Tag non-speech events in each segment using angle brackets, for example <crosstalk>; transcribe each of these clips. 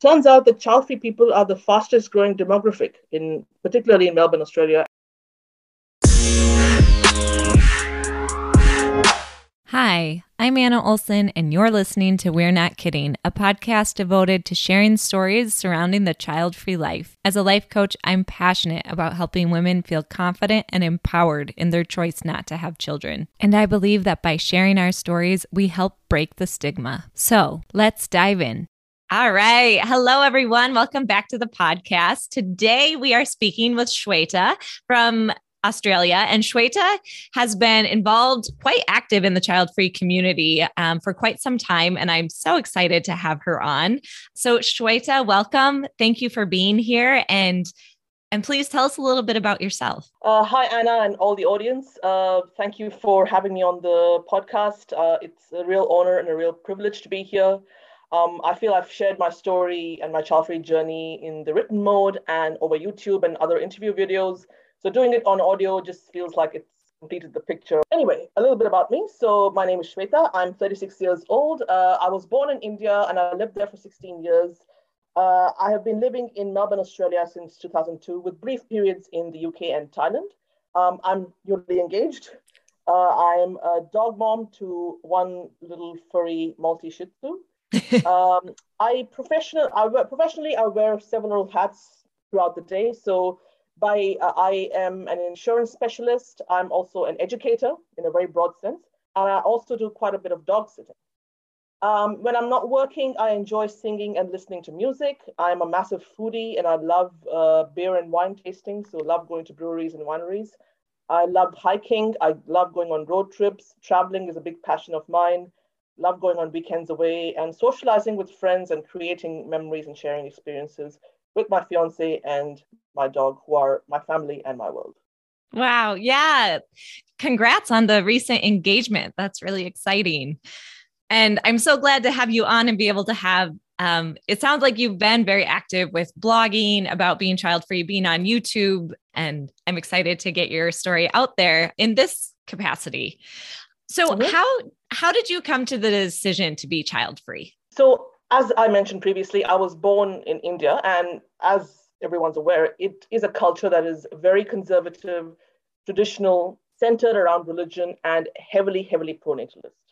Turns out that child-free people are the fastest growing demographic, in particularly in Melbourne, Australia. Hi, I'm Anna Olson, and you're listening to We're Not Kidding, a podcast devoted to sharing stories surrounding the child free life. As a life coach, I'm passionate about helping women feel confident and empowered in their choice not to have children. And I believe that by sharing our stories, we help break the stigma. So let's dive in. All right. Hello, everyone. Welcome back to the podcast. Today, we are speaking with Shweta from Australia. And Shweta has been involved, quite active in the child free community um, for quite some time. And I'm so excited to have her on. So, Shweta, welcome. Thank you for being here. And and please tell us a little bit about yourself. Uh, hi, Anna, and all the audience. Uh, thank you for having me on the podcast. Uh, it's a real honor and a real privilege to be here. Um, I feel I've shared my story and my child free journey in the written mode and over YouTube and other interview videos. So doing it on audio just feels like it's completed the picture. Anyway, a little bit about me. So my name is Shweta. I'm 36 years old. Uh, I was born in India and I lived there for 16 years. Uh, I have been living in Melbourne, Australia since 2002 with brief periods in the UK and Thailand. Um, I'm newly engaged. Uh, I'm a dog mom to one little furry Maltese Shih Tzu <laughs> um, I professional, I professionally, I wear several hats throughout the day. So by uh, I am an insurance specialist. I'm also an educator in a very broad sense, and I also do quite a bit of dog sitting. Um, when I'm not working, I enjoy singing and listening to music. I'm a massive foodie and I love uh, beer and wine tasting, so love going to breweries and wineries. I love hiking. I love going on road trips. Traveling is a big passion of mine love going on weekends away and socializing with friends and creating memories and sharing experiences with my fiance and my dog, who are my family and my world. Wow. Yeah. Congrats on the recent engagement. That's really exciting. And I'm so glad to have you on and be able to have. Um, it sounds like you've been very active with blogging about being child free, being on YouTube, and I'm excited to get your story out there in this capacity. So, mm-hmm. how how did you come to the decision to be child free? So, as I mentioned previously, I was born in India, and as everyone's aware, it is a culture that is very conservative, traditional, centered around religion, and heavily, heavily pronatalist,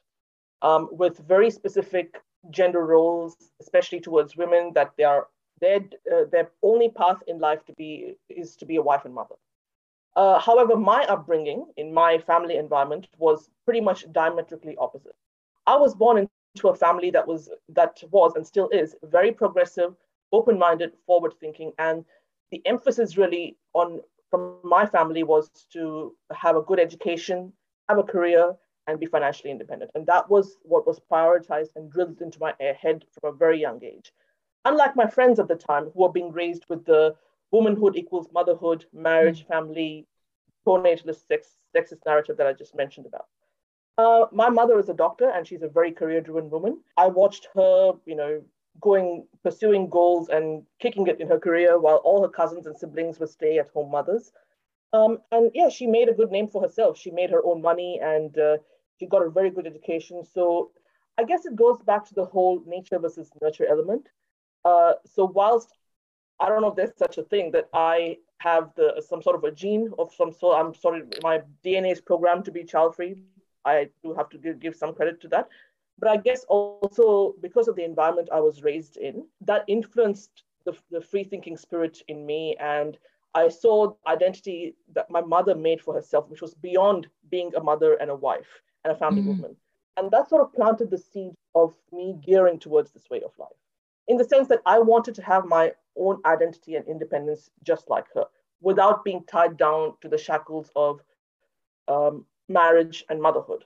um, with very specific gender roles, especially towards women, that they are their uh, their only path in life to be is to be a wife and mother. Uh, however, my upbringing in my family environment was pretty much diametrically opposite. I was born into a family that was that was and still is very progressive, open-minded, forward-thinking, and the emphasis really on from my family was to have a good education, have a career, and be financially independent. And that was what was prioritized and drilled into my head from a very young age. Unlike my friends at the time who were being raised with the womanhood equals motherhood, marriage, mm-hmm. family, pronatalist sex, sexist narrative that I just mentioned about. Uh, my mother is a doctor and she's a very career driven woman. I watched her, you know, going, pursuing goals and kicking it in her career while all her cousins and siblings were stay at home mothers. Um, and yeah, she made a good name for herself. She made her own money and uh, she got a very good education. So I guess it goes back to the whole nature versus nurture element. Uh, so whilst I don't know if there's such a thing that I have the some sort of a gene of some sort. I'm sorry, my DNA is programmed to be child free. I do have to give, give some credit to that. But I guess also because of the environment I was raised in, that influenced the, the free thinking spirit in me. And I saw identity that my mother made for herself, which was beyond being a mother and a wife and a family mm-hmm. woman. And that sort of planted the seed of me gearing towards this way of life in the sense that I wanted to have my own identity and independence just like her without being tied down to the shackles of um, marriage and motherhood.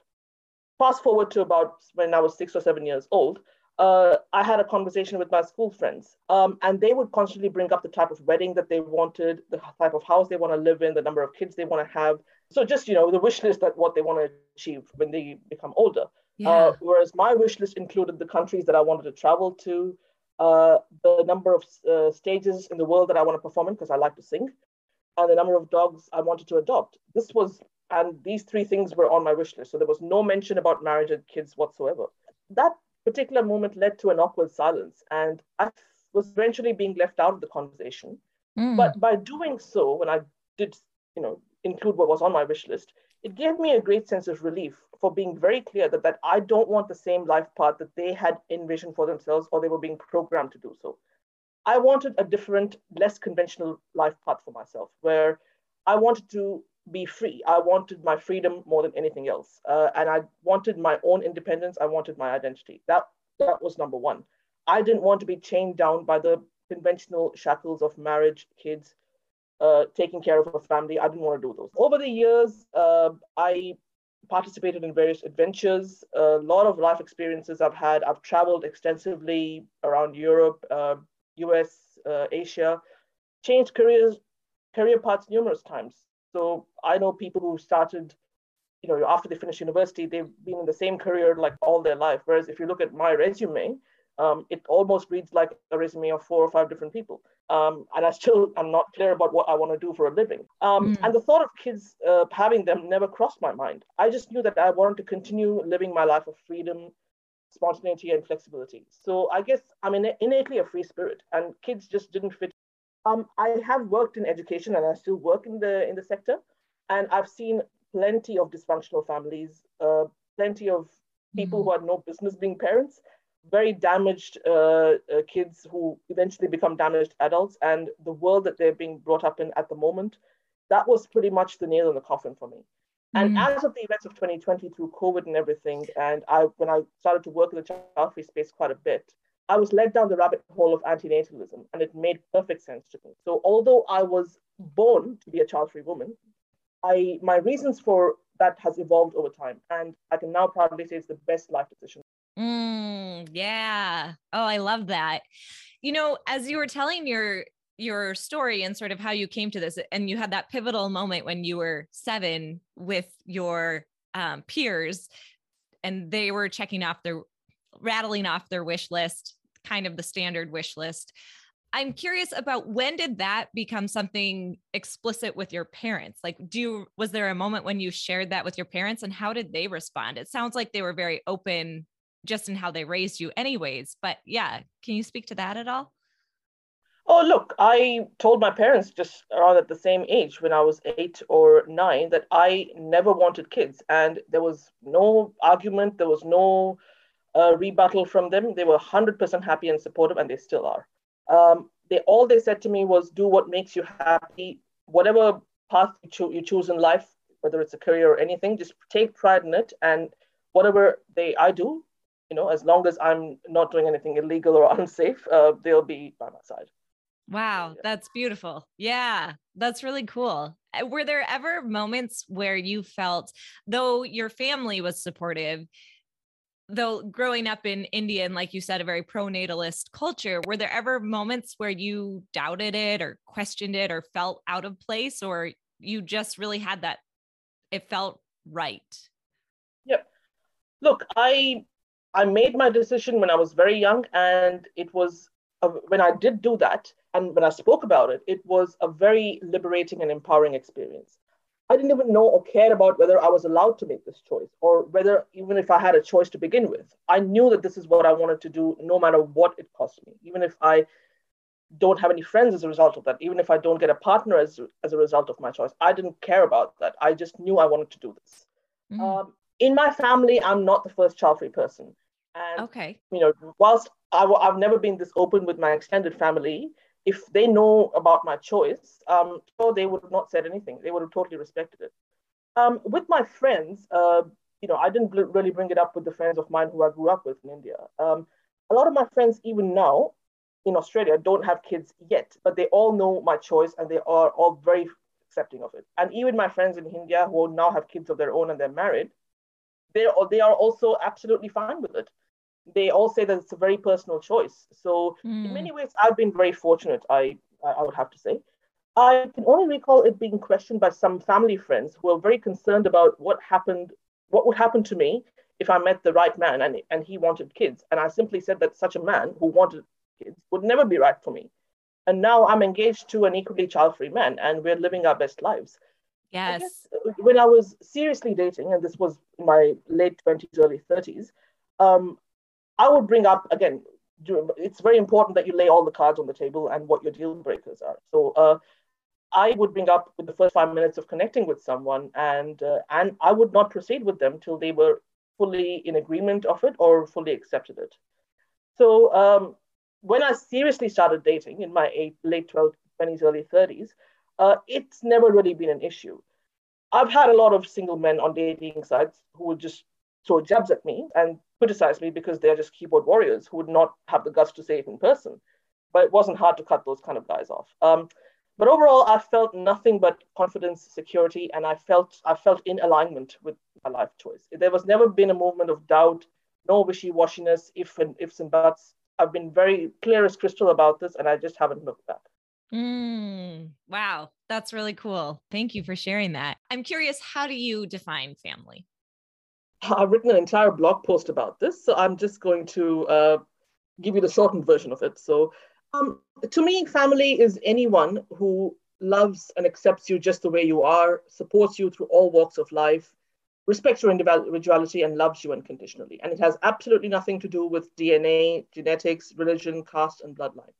Fast forward to about when I was six or seven years old, uh, I had a conversation with my school friends, um, and they would constantly bring up the type of wedding that they wanted, the type of house they want to live in, the number of kids they want to have. So just you know the wish list that what they want to achieve when they become older. Yeah. Uh, whereas my wish list included the countries that I wanted to travel to, uh, the number of uh, stages in the world that I want to perform in because I like to sing, and the number of dogs I wanted to adopt. This was, and these three things were on my wish list. So there was no mention about marriage and kids whatsoever. That particular moment led to an awkward silence. And I was eventually being left out of the conversation. Mm. But by doing so, when I did, you know, include what was on my wish list, it gave me a great sense of relief for being very clear that, that I don't want the same life path that they had envisioned for themselves or they were being programmed to do so. I wanted a different, less conventional life path for myself where I wanted to be free. I wanted my freedom more than anything else. Uh, and I wanted my own independence. I wanted my identity. That, that was number one. I didn't want to be chained down by the conventional shackles of marriage, kids, uh, taking care of a family. I didn't want to do those. Over the years, uh, I participated in various adventures, a lot of life experiences I've had. I've traveled extensively around Europe, US, uh, uh, Asia, changed careers, career paths numerous times. So I know people who started, you know, after they finish university, they've been in the same career like all their life. Whereas if you look at my resume, um, it almost reads like a resume of four or five different people. Um, and I still <laughs> am not clear about what I want to do for a living. Um, mm. And the thought of kids uh, having them never crossed my mind. I just knew that I wanted to continue living my life of freedom, spontaneity, and flexibility. So I guess I'm innately a free spirit, and kids just didn't fit. Um, I have worked in education, and I still work in the in the sector, and I've seen plenty of dysfunctional families, uh, plenty of people mm. who had no business being parents very damaged uh, uh, kids who eventually become damaged adults and the world that they're being brought up in at the moment that was pretty much the nail in the coffin for me and mm. as of the events of 2020 through covid and everything and i when i started to work in the child free space quite a bit i was led down the rabbit hole of antinatalism and it made perfect sense to me so although i was born to be a child free woman i my reasons for that has evolved over time and i can now proudly say it's the best life decision Yeah. Oh, I love that. You know, as you were telling your your story and sort of how you came to this and you had that pivotal moment when you were 7 with your um, peers and they were checking off their rattling off their wish list, kind of the standard wish list. I'm curious about when did that become something explicit with your parents? Like, do you, was there a moment when you shared that with your parents and how did they respond? It sounds like they were very open just in how they raised you anyways but yeah can you speak to that at all? Oh look i told my parents just around at the same age when i was eight or nine that i never wanted kids and there was no argument there was no uh, rebuttal from them. They were 100% happy and supportive and they still are. Um, they all they said to me was do what makes you happy. Whatever path you, cho- you choose in life whether it's a career or anything just take pride in it and whatever they i do you know, as long as I'm not doing anything illegal or <laughs> unsafe, uh, they'll be by my side. Wow, that's beautiful. Yeah, that's really cool. Uh, were there ever moments where you felt, though your family was supportive, though growing up in India and, like you said, a very pro-natalist culture, were there ever moments where you doubted it or questioned it or felt out of place, or you just really had that? It felt right. Yep. Look, I I made my decision when I was very young, and it was uh, when I did do that, and when I spoke about it, it was a very liberating and empowering experience. I didn't even know or care about whether I was allowed to make this choice or whether even if I had a choice to begin with. I knew that this is what I wanted to do no matter what it cost me, even if I don't have any friends as a result of that, even if I don't get a partner as, as a result of my choice. I didn't care about that. I just knew I wanted to do this. Mm. Um, in my family, I'm not the first child free person. And, okay. You know, whilst i w- I've never been this open with my extended family, if they know about my choice, um, sure, they would have not said anything. They would have totally respected it. Um, with my friends, uh, you know, I didn't bl- really bring it up with the friends of mine who I grew up with in India. Um, a lot of my friends, even now in Australia, don't have kids yet, but they all know my choice and they are all very accepting of it. And even my friends in India who now have kids of their own and they're married, they they are also absolutely fine with it they all say that it's a very personal choice. So mm. in many ways, I've been very fortunate. I I would have to say. I can only recall it being questioned by some family friends who were very concerned about what happened, what would happen to me if I met the right man and, and he wanted kids. And I simply said that such a man who wanted kids would never be right for me. And now I'm engaged to an equally child free man and we're living our best lives. Yes. I when I was seriously dating, and this was my late 20s, early 30s, um, I would bring up again it's very important that you lay all the cards on the table and what your deal breakers are. So uh, I would bring up with the first five minutes of connecting with someone, and uh, and I would not proceed with them till they were fully in agreement of it or fully accepted it. So um, when I seriously started dating in my eight, late 12, 20s, early 30s, uh, it's never really been an issue. I've had a lot of single men on dating sites who would just throw jabs at me and criticize me because they're just keyboard warriors who would not have the guts to say it in person. But it wasn't hard to cut those kind of guys off. Um, but overall, I felt nothing but confidence, security, and I felt I felt in alignment with my life choice. There was never been a movement of doubt, no wishy-washiness, if and ifs and buts. I've been very clear as crystal about this, and I just haven't looked back. Mm, wow, that's really cool. Thank you for sharing that. I'm curious, how do you define family? I've written an entire blog post about this, so I'm just going to uh, give you the shortened version of it. So, um, to me, family is anyone who loves and accepts you just the way you are, supports you through all walks of life, respects your individuality, and loves you unconditionally. And it has absolutely nothing to do with DNA, genetics, religion, caste, and bloodline.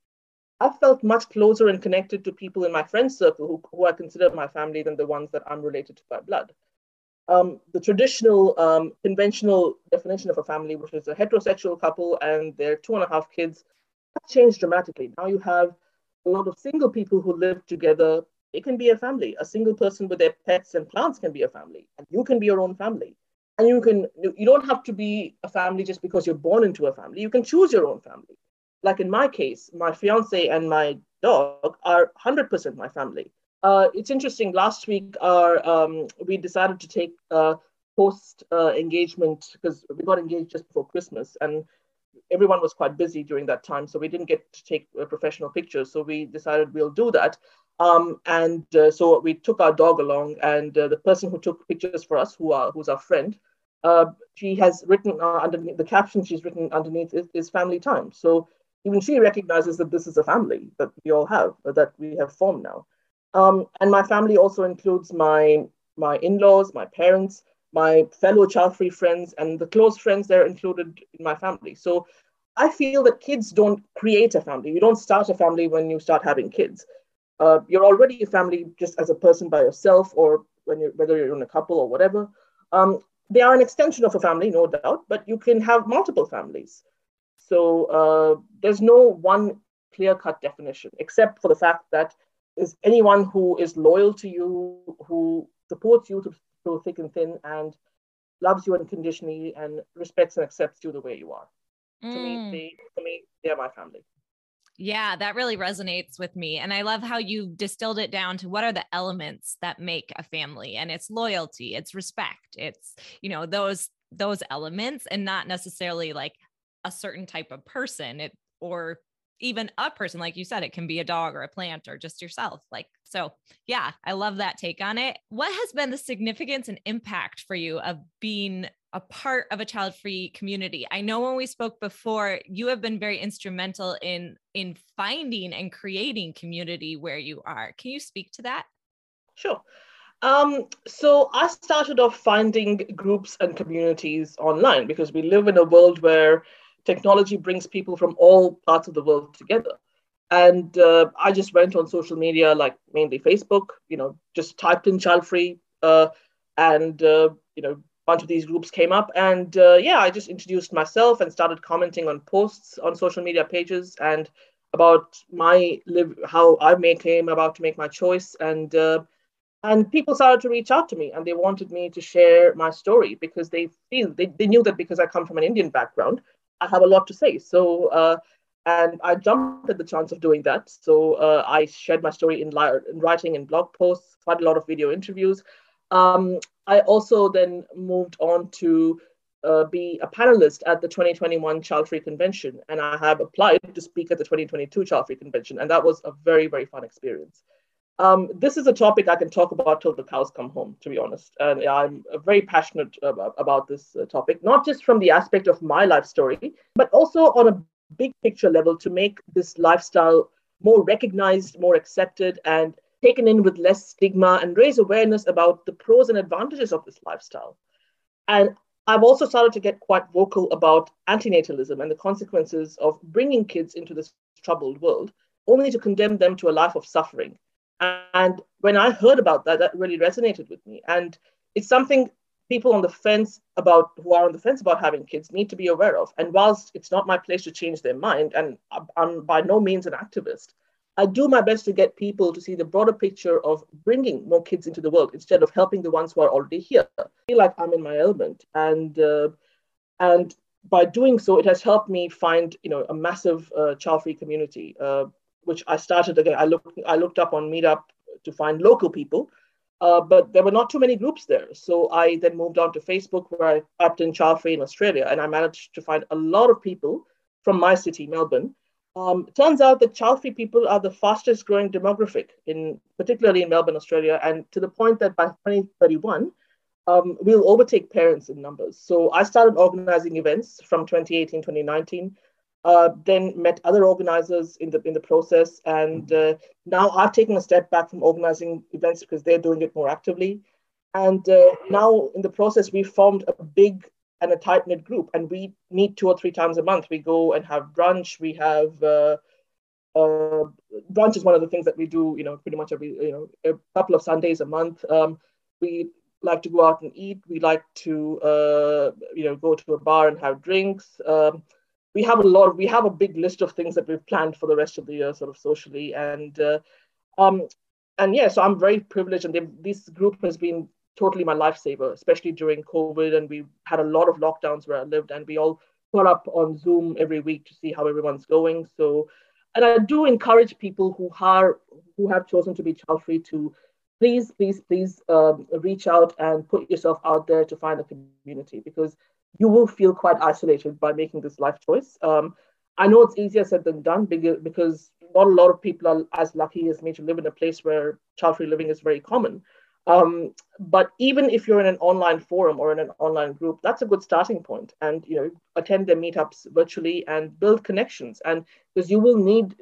I've felt much closer and connected to people in my friend circle who, who I consider my family than the ones that I'm related to by blood. Um, the traditional um, conventional definition of a family, which is a heterosexual couple and their two and a half kids, has changed dramatically. Now you have a lot of single people who live together. It can be a family. A single person with their pets and plants can be a family, and you can be your own family. And you can you don't have to be a family just because you're born into a family. You can choose your own family like in my case, my fiance and my dog are 100% my family. Uh, it's interesting. Last week, our um, we decided to take uh, post uh, engagement because we got engaged just before Christmas, and everyone was quite busy during that time, so we didn't get to take uh, professional pictures. So we decided we'll do that. Um, and uh, so we took our dog along, and uh, the person who took pictures for us, who are who's our friend, she has written underneath the caption she's written underneath is, is family time. So even she recognizes that this is a family that we all have, that we have formed now. Um, and my family also includes my my in-laws, my parents, my fellow child-free friends, and the close friends that are included in my family. So I feel that kids don't create a family. You don't start a family when you start having kids. Uh, you're already a family just as a person by yourself, or when you whether you're in a couple or whatever. Um, they are an extension of a family, no doubt, but you can have multiple families. So uh, there's no one clear cut definition, except for the fact that is anyone who is loyal to you, who supports you through thick and thin, and loves you unconditionally and respects and accepts you the way you are. Mm. To me, they, to me, they're my family. Yeah, that really resonates with me. And I love how you distilled it down to what are the elements that make a family and it's loyalty, it's respect, it's, you know, those those elements and not necessarily like a certain type of person it or even a person like you said it can be a dog or a plant or just yourself like so yeah i love that take on it. What has been the significance and impact for you of being a part of a child free community? I know when we spoke before you have been very instrumental in in finding and creating community where you are. Can you speak to that? Sure. Um, so I started off finding groups and communities online because we live in a world where technology brings people from all parts of the world together. And uh, I just went on social media, like mainly Facebook, you know, just typed in child free, uh, and uh, you know, a bunch of these groups came up. And uh, yeah, I just introduced myself and started commenting on posts on social media pages and about my live, how I may claim about to make my choice. And uh, and people started to reach out to me and they wanted me to share my story because they feel they, they knew that because I come from an Indian background, I have a lot to say. So, uh, and I jumped at the chance of doing that. So uh, I shared my story in, li- in, writing and blog posts, quite a lot of video interviews. Um, I also then moved on to uh, be a panelist at the 2021 Child Free Convention, and I have applied to speak at the 2022 Child Free Convention, and that was a very, very fun experience. Um, this is a topic I can talk about till the cows come home, to be honest. And I'm very passionate about, about this uh, topic, not just from the aspect of my life story, but also on a big picture level to make this lifestyle more recognized, more accepted, and taken in with less stigma and raise awareness about the pros and advantages of this lifestyle. And I've also started to get quite vocal about antinatalism and the consequences of bringing kids into this troubled world, only to condemn them to a life of suffering. And when I heard about that, that really resonated with me. And it's something people on the fence about who are on the fence about having kids need to be aware of. And whilst it's not my place to change their mind, and I'm by no means an activist, I do my best to get people to see the broader picture of bringing more kids into the world instead of helping the ones who are already here. I feel like I'm in my element, and uh, and by doing so, it has helped me find you know a massive uh, child-free community, uh, which I started again. I looked I looked up on Meetup to find local people, uh, but there were not too many groups there. So I then moved on to Facebook, where I typed in child-free in Australia, and I managed to find a lot of people from my city, Melbourne um, turns out that child-free people are the fastest growing demographic in particularly in Melbourne, Australia, and to the point that by 2031, um, we'll overtake parents in numbers. So I started organizing events from 2018, 2019, uh, then met other organizers in the in the process, and uh, now I've taken a step back from organizing events because they're doing it more actively. And uh, now in the process, we formed a big and a tight knit group. And we meet two or three times a month. We go and have brunch. We have uh, uh, brunch is one of the things that we do. You know, pretty much every you know a couple of Sundays a month. Um, we like to go out and eat. We like to uh, you know go to a bar and have drinks. Um, we have a lot. Of, we have a big list of things that we've planned for the rest of the year, sort of socially, and uh, um, and yeah. So I'm very privileged, and this group has been totally my lifesaver, especially during COVID. And we had a lot of lockdowns where I lived, and we all caught up on Zoom every week to see how everyone's going. So, and I do encourage people who are who have chosen to be child free to please, please, please um, reach out and put yourself out there to find a community because you will feel quite isolated by making this life choice. Um, I know it's easier said than done because not a lot of people are as lucky as me to live in a place where child free living is very common. Um, but even if you're in an online forum or in an online group, that's a good starting point. And you know, attend their meetups virtually and build connections. And because you will need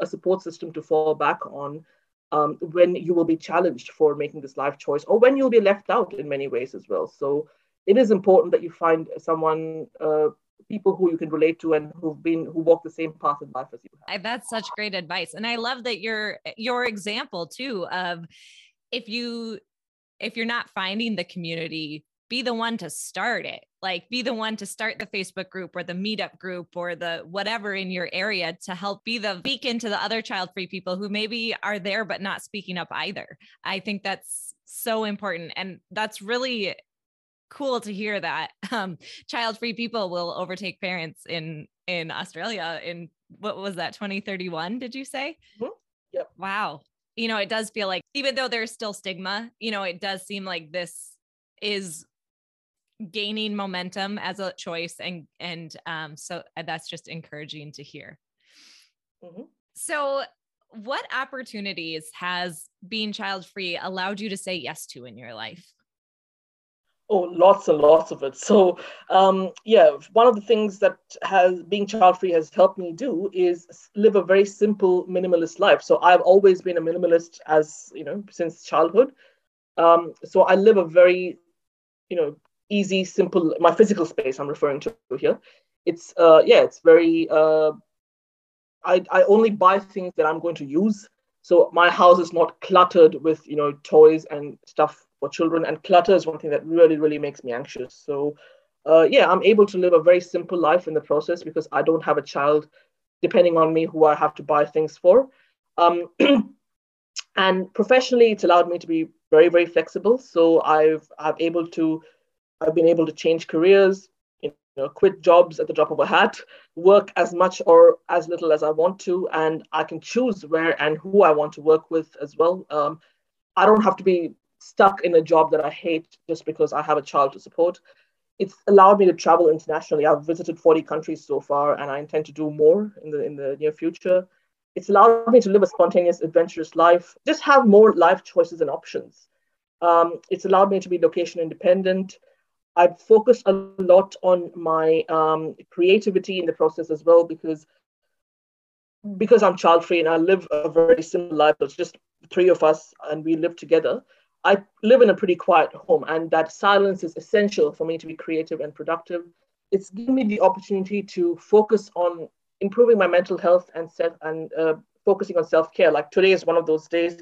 a support system to fall back on um, when you will be challenged for making this life choice, or when you'll be left out in many ways as well. So it is important that you find someone. Uh, people who you can relate to and who've been who walk the same path in life as you have. That's such great advice. And I love that your your example too of if you if you're not finding the community be the one to start it like be the one to start the facebook group or the meetup group or the whatever in your area to help be the beacon to the other child free people who maybe are there but not speaking up either i think that's so important and that's really cool to hear that um, child free people will overtake parents in in australia in what was that 2031 did you say mm-hmm. yep wow you know, it does feel like even though there's still stigma, you know, it does seem like this is gaining momentum as a choice and and um so that's just encouraging to hear. Mm-hmm. So what opportunities has being child free allowed you to say yes to in your life? Oh, lots and lots of it. So, um, yeah, one of the things that has being child free has helped me do is live a very simple minimalist life. So, I've always been a minimalist as you know since childhood. Um, so, I live a very, you know, easy, simple. My physical space I'm referring to here. It's uh, yeah, it's very. Uh, I I only buy things that I'm going to use. So my house is not cluttered with you know toys and stuff for children. And clutter is one thing that really, really makes me anxious. So, uh, yeah, I'm able to live a very simple life in the process because I don't have a child depending on me who I have to buy things for. Um, <clears throat> and professionally, it's allowed me to be very, very flexible. So I've I've able to I've been able to change careers, you know, quit jobs at the drop of a hat, work as much or as little as I want to, and I can choose where and who I want to work with as well. Um, I don't have to be stuck in a job that I hate just because I have a child to support. It's allowed me to travel internationally. I've visited 40 countries so far, and I intend to do more in the in the near future. It's allowed me to live a spontaneous, adventurous life, just have more life choices and options. Um, it's allowed me to be location independent. I've focused a lot on my um, creativity in the process as well because because I'm child free and I live a very simple life. It's just three of us and we live together I live in a pretty quiet home, and that silence is essential for me to be creative and productive. It's given me the opportunity to focus on improving my mental health and self and uh, focusing on self care. Like today is one of those days.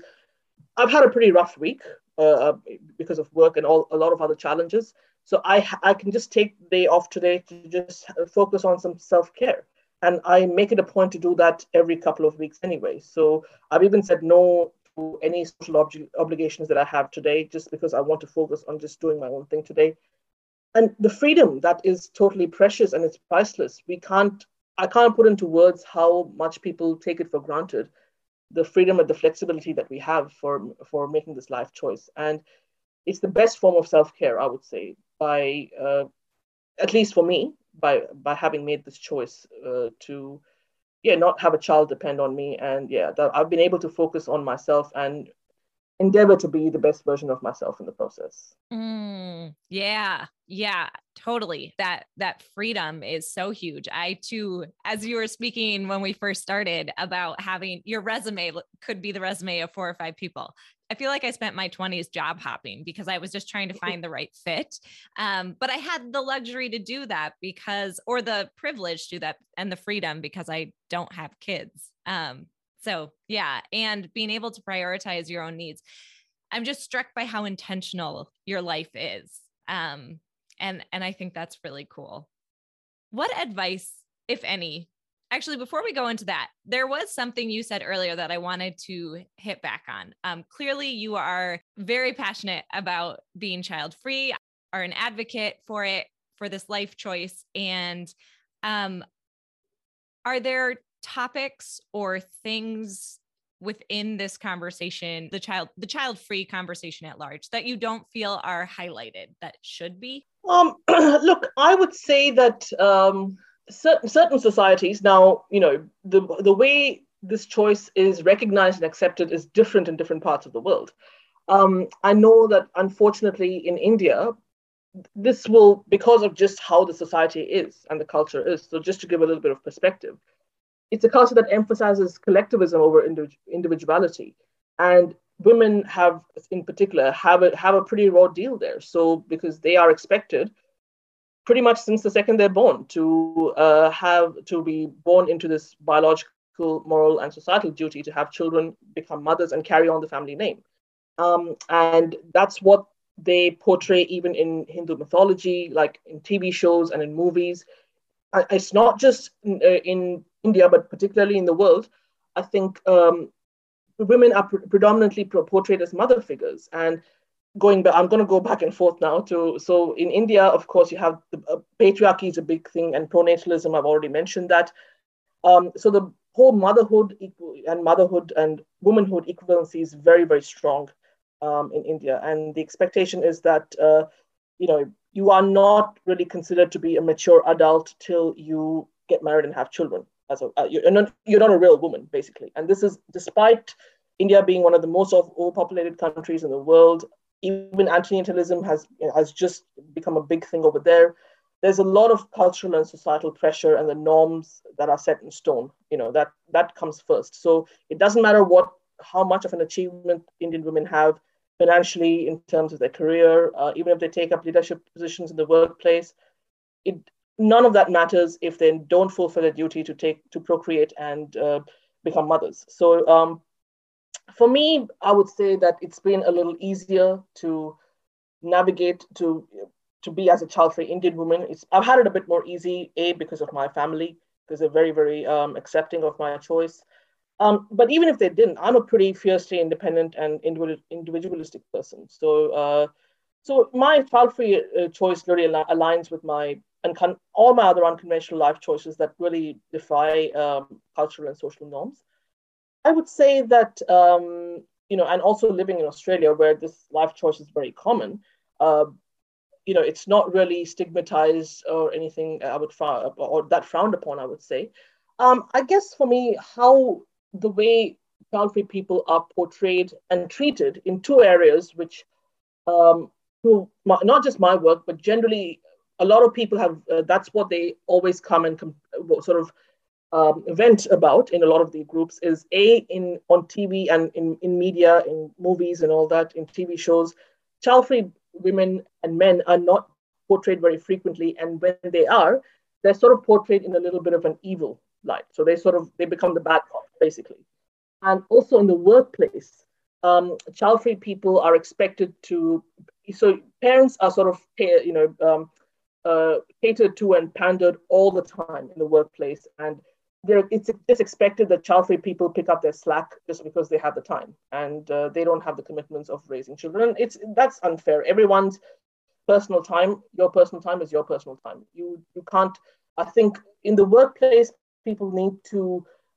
I've had a pretty rough week uh, uh, because of work and all a lot of other challenges. So I I can just take the day off today to just focus on some self care, and I make it a point to do that every couple of weeks anyway. So I've even said no any social ob- obligations that I have today, just because I want to focus on just doing my own thing today. And the freedom that is totally precious and it's priceless. We can't I can't put into words how much people take it for granted, the freedom and the flexibility that we have for for making this life choice. And it's the best form of self care, I would say, by uh, at least for me, by by having made this choice uh, to yeah not have a child depend on me. And yeah that i've been able to focus on myself and endeavor to be the best version of myself in the process. Mm, yeah yeah totally. That that freedom is so huge. I too as you were speaking when we first started about having your resume could be the resume of four or five people. I feel like i spent my 20s job hopping because i was just trying to <laughs> find the right fit. Um, but i had the luxury to do that because or the privilege to do that and the freedom because i don't have kids. Um, so, yeah, and being able to prioritize your own needs. I'm just struck by how intentional your life is. Um, and and I think that's really cool. What advice, if any, actually before we go into that, there was something you said earlier that I wanted to hit back on. Um, clearly, you are very passionate about being child free, are an advocate for it for this life choice, and um, are there topics or things within this conversation the child the child free conversation at large that you don't feel are highlighted that should be? Um <clears throat> look i would say that um certain certain societies now you know the the way this choice is recognized and accepted is different in different parts of the world. Um, i know that unfortunately in india this will because of just how the society is and the culture is so just to give a little bit of perspective it's a culture that emphasizes collectivism over individuality. And women have, in particular, have a, have a pretty raw deal there. So, because they are expected pretty much since the second they're born to uh, have to be born into this biological, moral, and societal duty to have children become mothers and carry on the family name. Um, and that's what they portray even in Hindu mythology, like in TV shows and in movies. It's not just in, uh, in India, but particularly in the world, I think um, women are pre- predominantly portrayed as mother figures. And going back, I'm going to go back and forth now to so in India, of course, you have the, uh, patriarchy is a big thing, and pronatalism. I've already mentioned that. Um, so the whole motherhood and motherhood and womanhood equivalency is very very strong um, in India, and the expectation is that uh, you know you are not really considered to be a mature adult till you get married and have children as a uh, you're not you're not a real woman basically. And this is despite india being one of the most overpopulated countries in the world even antinatalism has has just become a big thing over there. There's a lot of cultural and societal pressure and the norms that are set in stone you know that that comes first. So it doesn't matter what how much of an achievement indian women have financially in terms of their career uh, even if they take up leadership positions in the workplace it none of that matters if they don't fulfill a duty to take to procreate and uh, become mothers. So um, for me, I would say that it's been a little easier to navigate to to be as a child-free Indian woman. It's I've had it a bit more easy, a because of my family, because they're very very um, accepting of my choice. Um, but even if they didn't, I'm a pretty fiercely independent and individualistic person. So. Uh, so my child-free uh, choice really al- aligns with my and con- all my other unconventional life choices that really defy um, cultural and social norms. I would say that, um, you know, and also living in Australia where this life choice is very common, uh, you know, it's not really stigmatized or anything I would frown or that frowned upon, I would say. Um, I guess for me, how the way child-free people are portrayed and treated in two areas, which um, who not just my work, but generally a lot of people have uh, that's what they always come and com- sort of um, vent about in a lot of the groups is a in on TV and in, in media, in movies and all that, in TV shows, child-free women and men are not portrayed very frequently, and when they are, they're sort of portrayed in a little bit of an evil light. So they sort of they become the bad cop basically, and also in the workplace, um, child-free people are expected to. So parents are sort of you know um, uh, catered to and pandered all the time in the workplace, and it's just expected that child-free people pick up their slack just because they have the time and uh, they don't have the commitments of raising children. It's that's unfair. Everyone's personal time, your personal time is your personal time. You you can't. I think in the workplace, people need to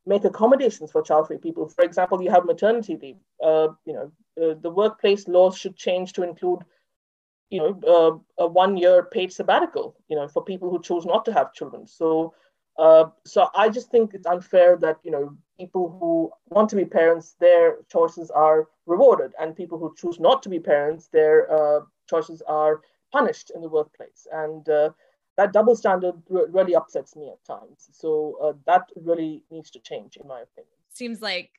make accommodations for child-free people. For example, you have maternity leave. Uh, you know, uh, the workplace laws should change to include, you know, uh, a one-year paid sabbatical. You know, for people who choose not to have children. So uh, so I just think it's unfair that you know people who want to be parents, their choices are rewarded, and people who choose not to be parents, their uh, choices are punished in the workplace. And uh, that double standard r- really upsets me at times. So uh, that really needs to change, in my opinion. Seems like,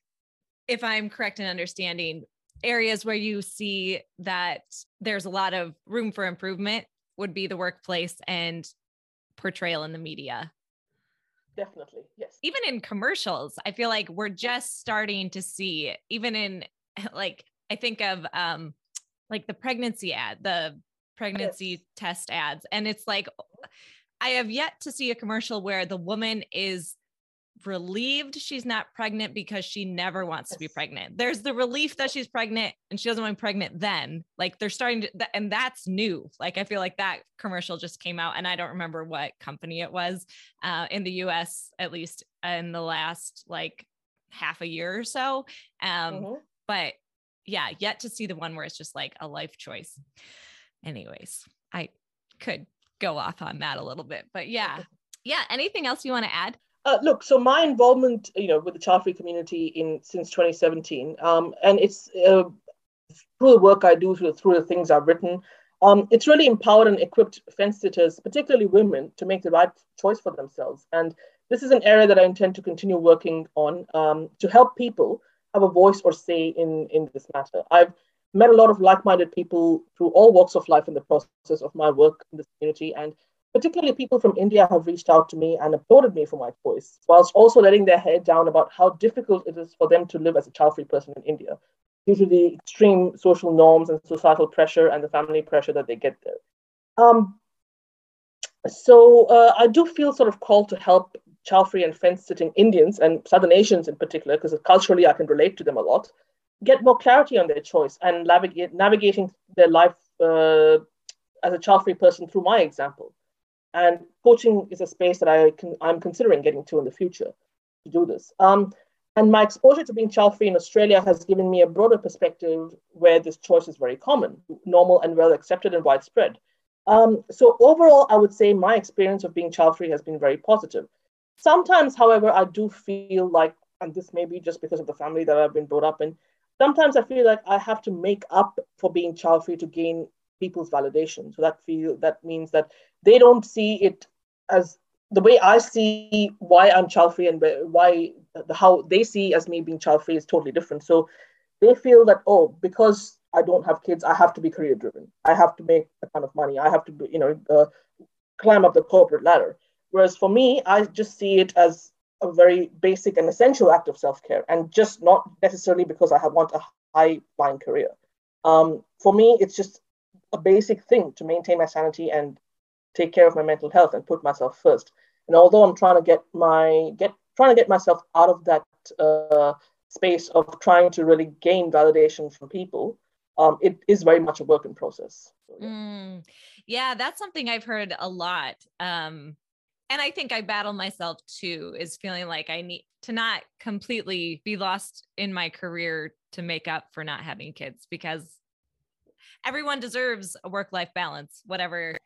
if I'm correct in understanding, areas where you see that there's a lot of room for improvement would be the workplace and portrayal in the media definitely yes even in commercials i feel like we're just starting to see even in <laughs> like i think of um like the pregnancy ad the pregnancy test ads and it's like i have yet to see a commercial where the woman is relieved she's not pregnant because she never wants to be pregnant. There's the relief that she's pregnant and she doesn't want to be pregnant then. Like they're starting to, and that's new. Like I feel like that commercial just came out and I don't remember what company it was uh, in the US, at least in the last like half a year or so. Um, mm-hmm. But yeah, yet to see the one where it's just like a life choice. Anyways, I could go off on that a little bit, but yeah. Yeah. Anything else you want to add? Uh, look, so my involvement, you know, with the child free community in since 2017, um, and it's uh, through the work I do, through, through the things I've written, um, it's really empowered and equipped fence sitters, particularly women, to make the right choice for themselves. And this is an area that I intend to continue working on um, to help people have a voice or say in, in this matter. I've met a lot of like minded people through all walks of life in the process of my work in this community. And particularly people from India have reached out to me and applauded me for my voice whilst also letting their head down about how difficult it is for them to live as a child free person in India due to the extreme social norms and societal pressure and the family pressure that they get there. Um, so uh, I do feel sort of called to help child free and fence sitting Indians and Southern Asians in particular, because culturally I can relate to them a lot, get more clarity on their choice and navigate, navigating their life uh, as a child free person through my example. And coaching is a space that I can, I'm considering getting to in the future to do this. Um, and my exposure to being child free in Australia has given me a broader perspective where this choice is very common, normal, and well accepted and widespread. Um, so, overall, I would say my experience of being child free has been very positive. Sometimes, however, I do feel like, and this may be just because of the family that I've been brought up in, sometimes I feel like I have to make up for being child free to gain people's validation. So that feel that means that they don't see it as the way I see why I'm child free and why the, how they see as me being child free is totally different. So they feel that oh, because I don't have kids, I have to be career driven. I have to make a ton of money. I have to you know uh, climb up the corporate ladder. Whereas for me, I just see it as a very basic and essential act of self care, and just not necessarily because I have, want a high flying career. Um, for me, it's just a basic thing to maintain my sanity and take care of my mental health and put myself first. And although I'm trying to get my get trying to get myself out of that uh, space of trying to really gain validation from people, um, it is very much a work in process. So, yeah. Mm, yeah. that's something I've heard a lot. Um, and I think I battle myself too, is feeling like I need to not completely be lost in my career to make up for not having kids because everyone deserves a work life balance, whatever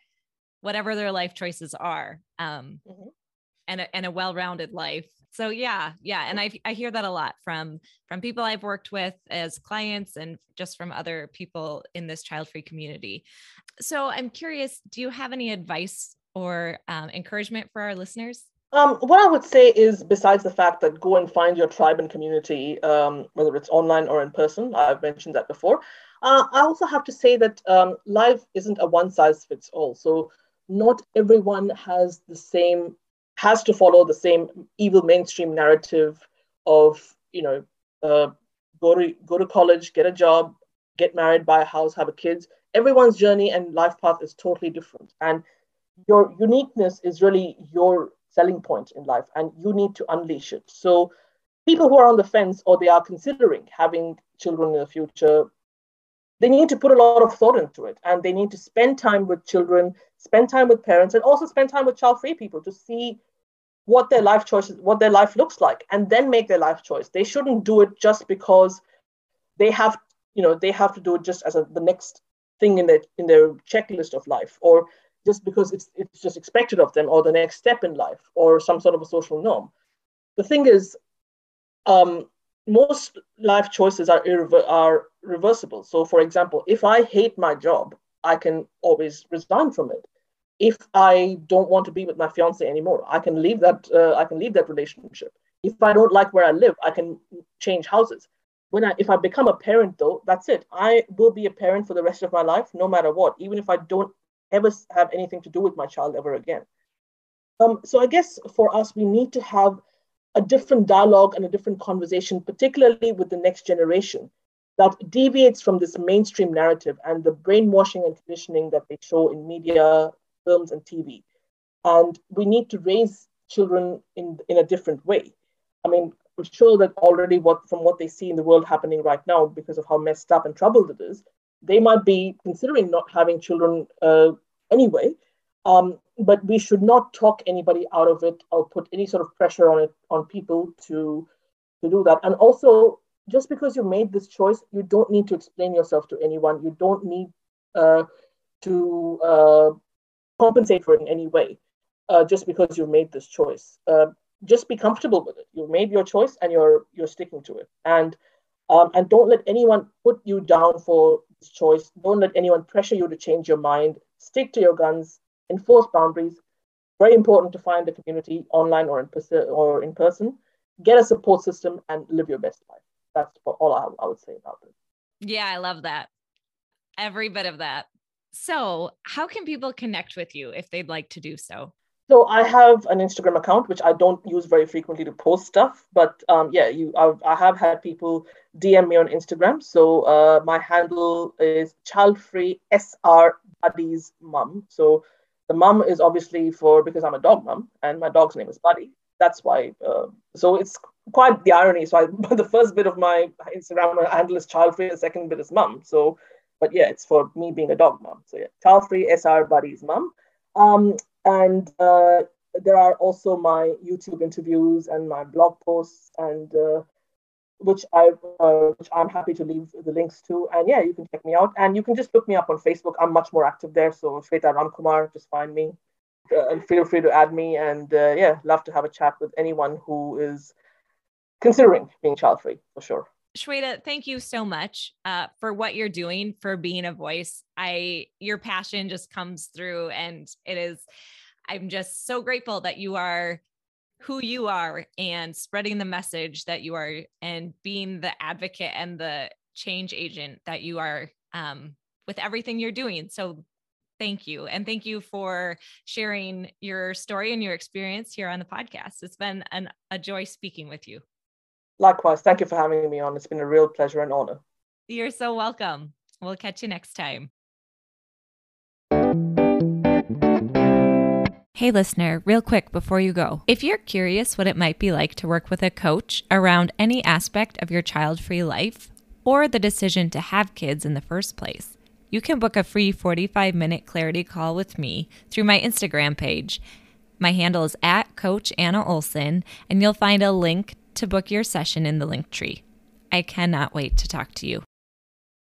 whatever their life choices are um, mm-hmm. and a, and a well-rounded life. So yeah yeah and I, I hear that a lot from from people i've worked with as clients and just from other people in this child-free community. So i'm curious do you have any advice or um, encouragement for our listeners Um, what I would say is, besides the fact that go and find your tribe and community, um, whether it's online or in person, I've mentioned that before. Uh, I also have to say that um, life isn't a one size fits all. So not everyone has the same, has to follow the same evil mainstream narrative of, you know, uh, go to go to college, get a job, get married, buy a house, have a kids. Everyone's journey and life path is totally different, and your uniqueness is really your selling point in life, and you need to unleash it. So, people who are on the fence or they are considering having children in the future, they need to put a lot of thought into it, and they need to spend time with children, spend time with parents, and also spend time with child-free people to see what their life choices, what their life looks like, and then make their life choice. They shouldn't do it just because they have, you know, they have to do it just as a, the next thing in their in their checklist of life, or just because it's it's just expected of them, or the next step in life, or some sort of a social norm. The thing is, um, most life choices are irrever- are reversible. So, for example, if I hate my job, I can always resign from it if I don't want to be with my fiance anymore, I can leave that. Uh, I can leave that relationship. If I don't like where I live, I can change houses. When I, if I become a parent, though, that's it. I will be a parent for the rest of my life, no matter what, even if I don't ever have anything to do with my child ever again. Um, so I guess for us, we need to have a different dialogue and a different conversation, particularly with the next generation, that deviates from this mainstream narrative and the brainwashing and conditioning that they show in media, films and TV. And we need to raise children in, in a different way. I mean, I'm sure that already what from what they see in the world happening right now, because of how messed up and troubled it is, they might be considering not having children uh, anyway. Um, but we should not talk anybody out of it or put any sort of pressure on it on people to to do that. And also, just because you made this choice, you don't need to explain yourself to anyone. You don't need uh, to uh, compensate for it in any way uh, just because you made this choice. Uh, just be comfortable with it. You've made your choice and you're you're sticking to it. And um, and don't let anyone put you down for this choice. Don't let anyone pressure you to change your mind. Stick to your guns. Enforce boundaries. Very important to find a community online or in person or in person. Get a support system and live your best life. That's all I, I would say about this. Yeah, I love that. Every bit of that. So, how can people connect with you if they'd like to do so? So I have an Instagram account which I don't use very frequently to post stuff, but um, yeah, you I've, I have had people DM me on Instagram. So uh, my handle is childfree sr buddy's mum. So the mum is obviously for because I'm a dog mum and my dog's name is Buddy. That's why. Uh, so it's quite the irony. So I, <laughs> the first bit of my Instagram handle is childfree, the second bit is mum. So but yeah, it's for me being a dog mom. So yeah, child free SR buddies mom. Um, and uh, there are also my YouTube interviews and my blog posts and uh, which I uh, which I'm happy to leave the links to. And yeah, you can check me out. And you can just look me up on Facebook. I'm much more active there. So Shweta Ramkumar, just find me. Uh, and feel free to add me. And uh, yeah, love to have a chat with anyone who is considering being child free for sure. Shweta, thank you so much uh, for what you're doing, for being a voice. I your passion just comes through, and it is. I'm just so grateful that you are who you are and spreading the message that you are, and being the advocate and the change agent that you are um, with everything you're doing. So thank you. And thank you for sharing your story and your experience here on the podcast. It's been an, a joy speaking with you. Likewise. Thank you for having me on. It's been a real pleasure and honor. You're so welcome. We'll catch you next time. Hey, listener, real quick before you go. If you're curious what it might be like to work with a coach around any aspect of your child free life or the decision to have kids in the first place, you can book a free 45 minute clarity call with me through my Instagram page. My handle is at Coach Anna Olson, and you'll find a link to book your session in the link tree. I cannot wait to talk to you.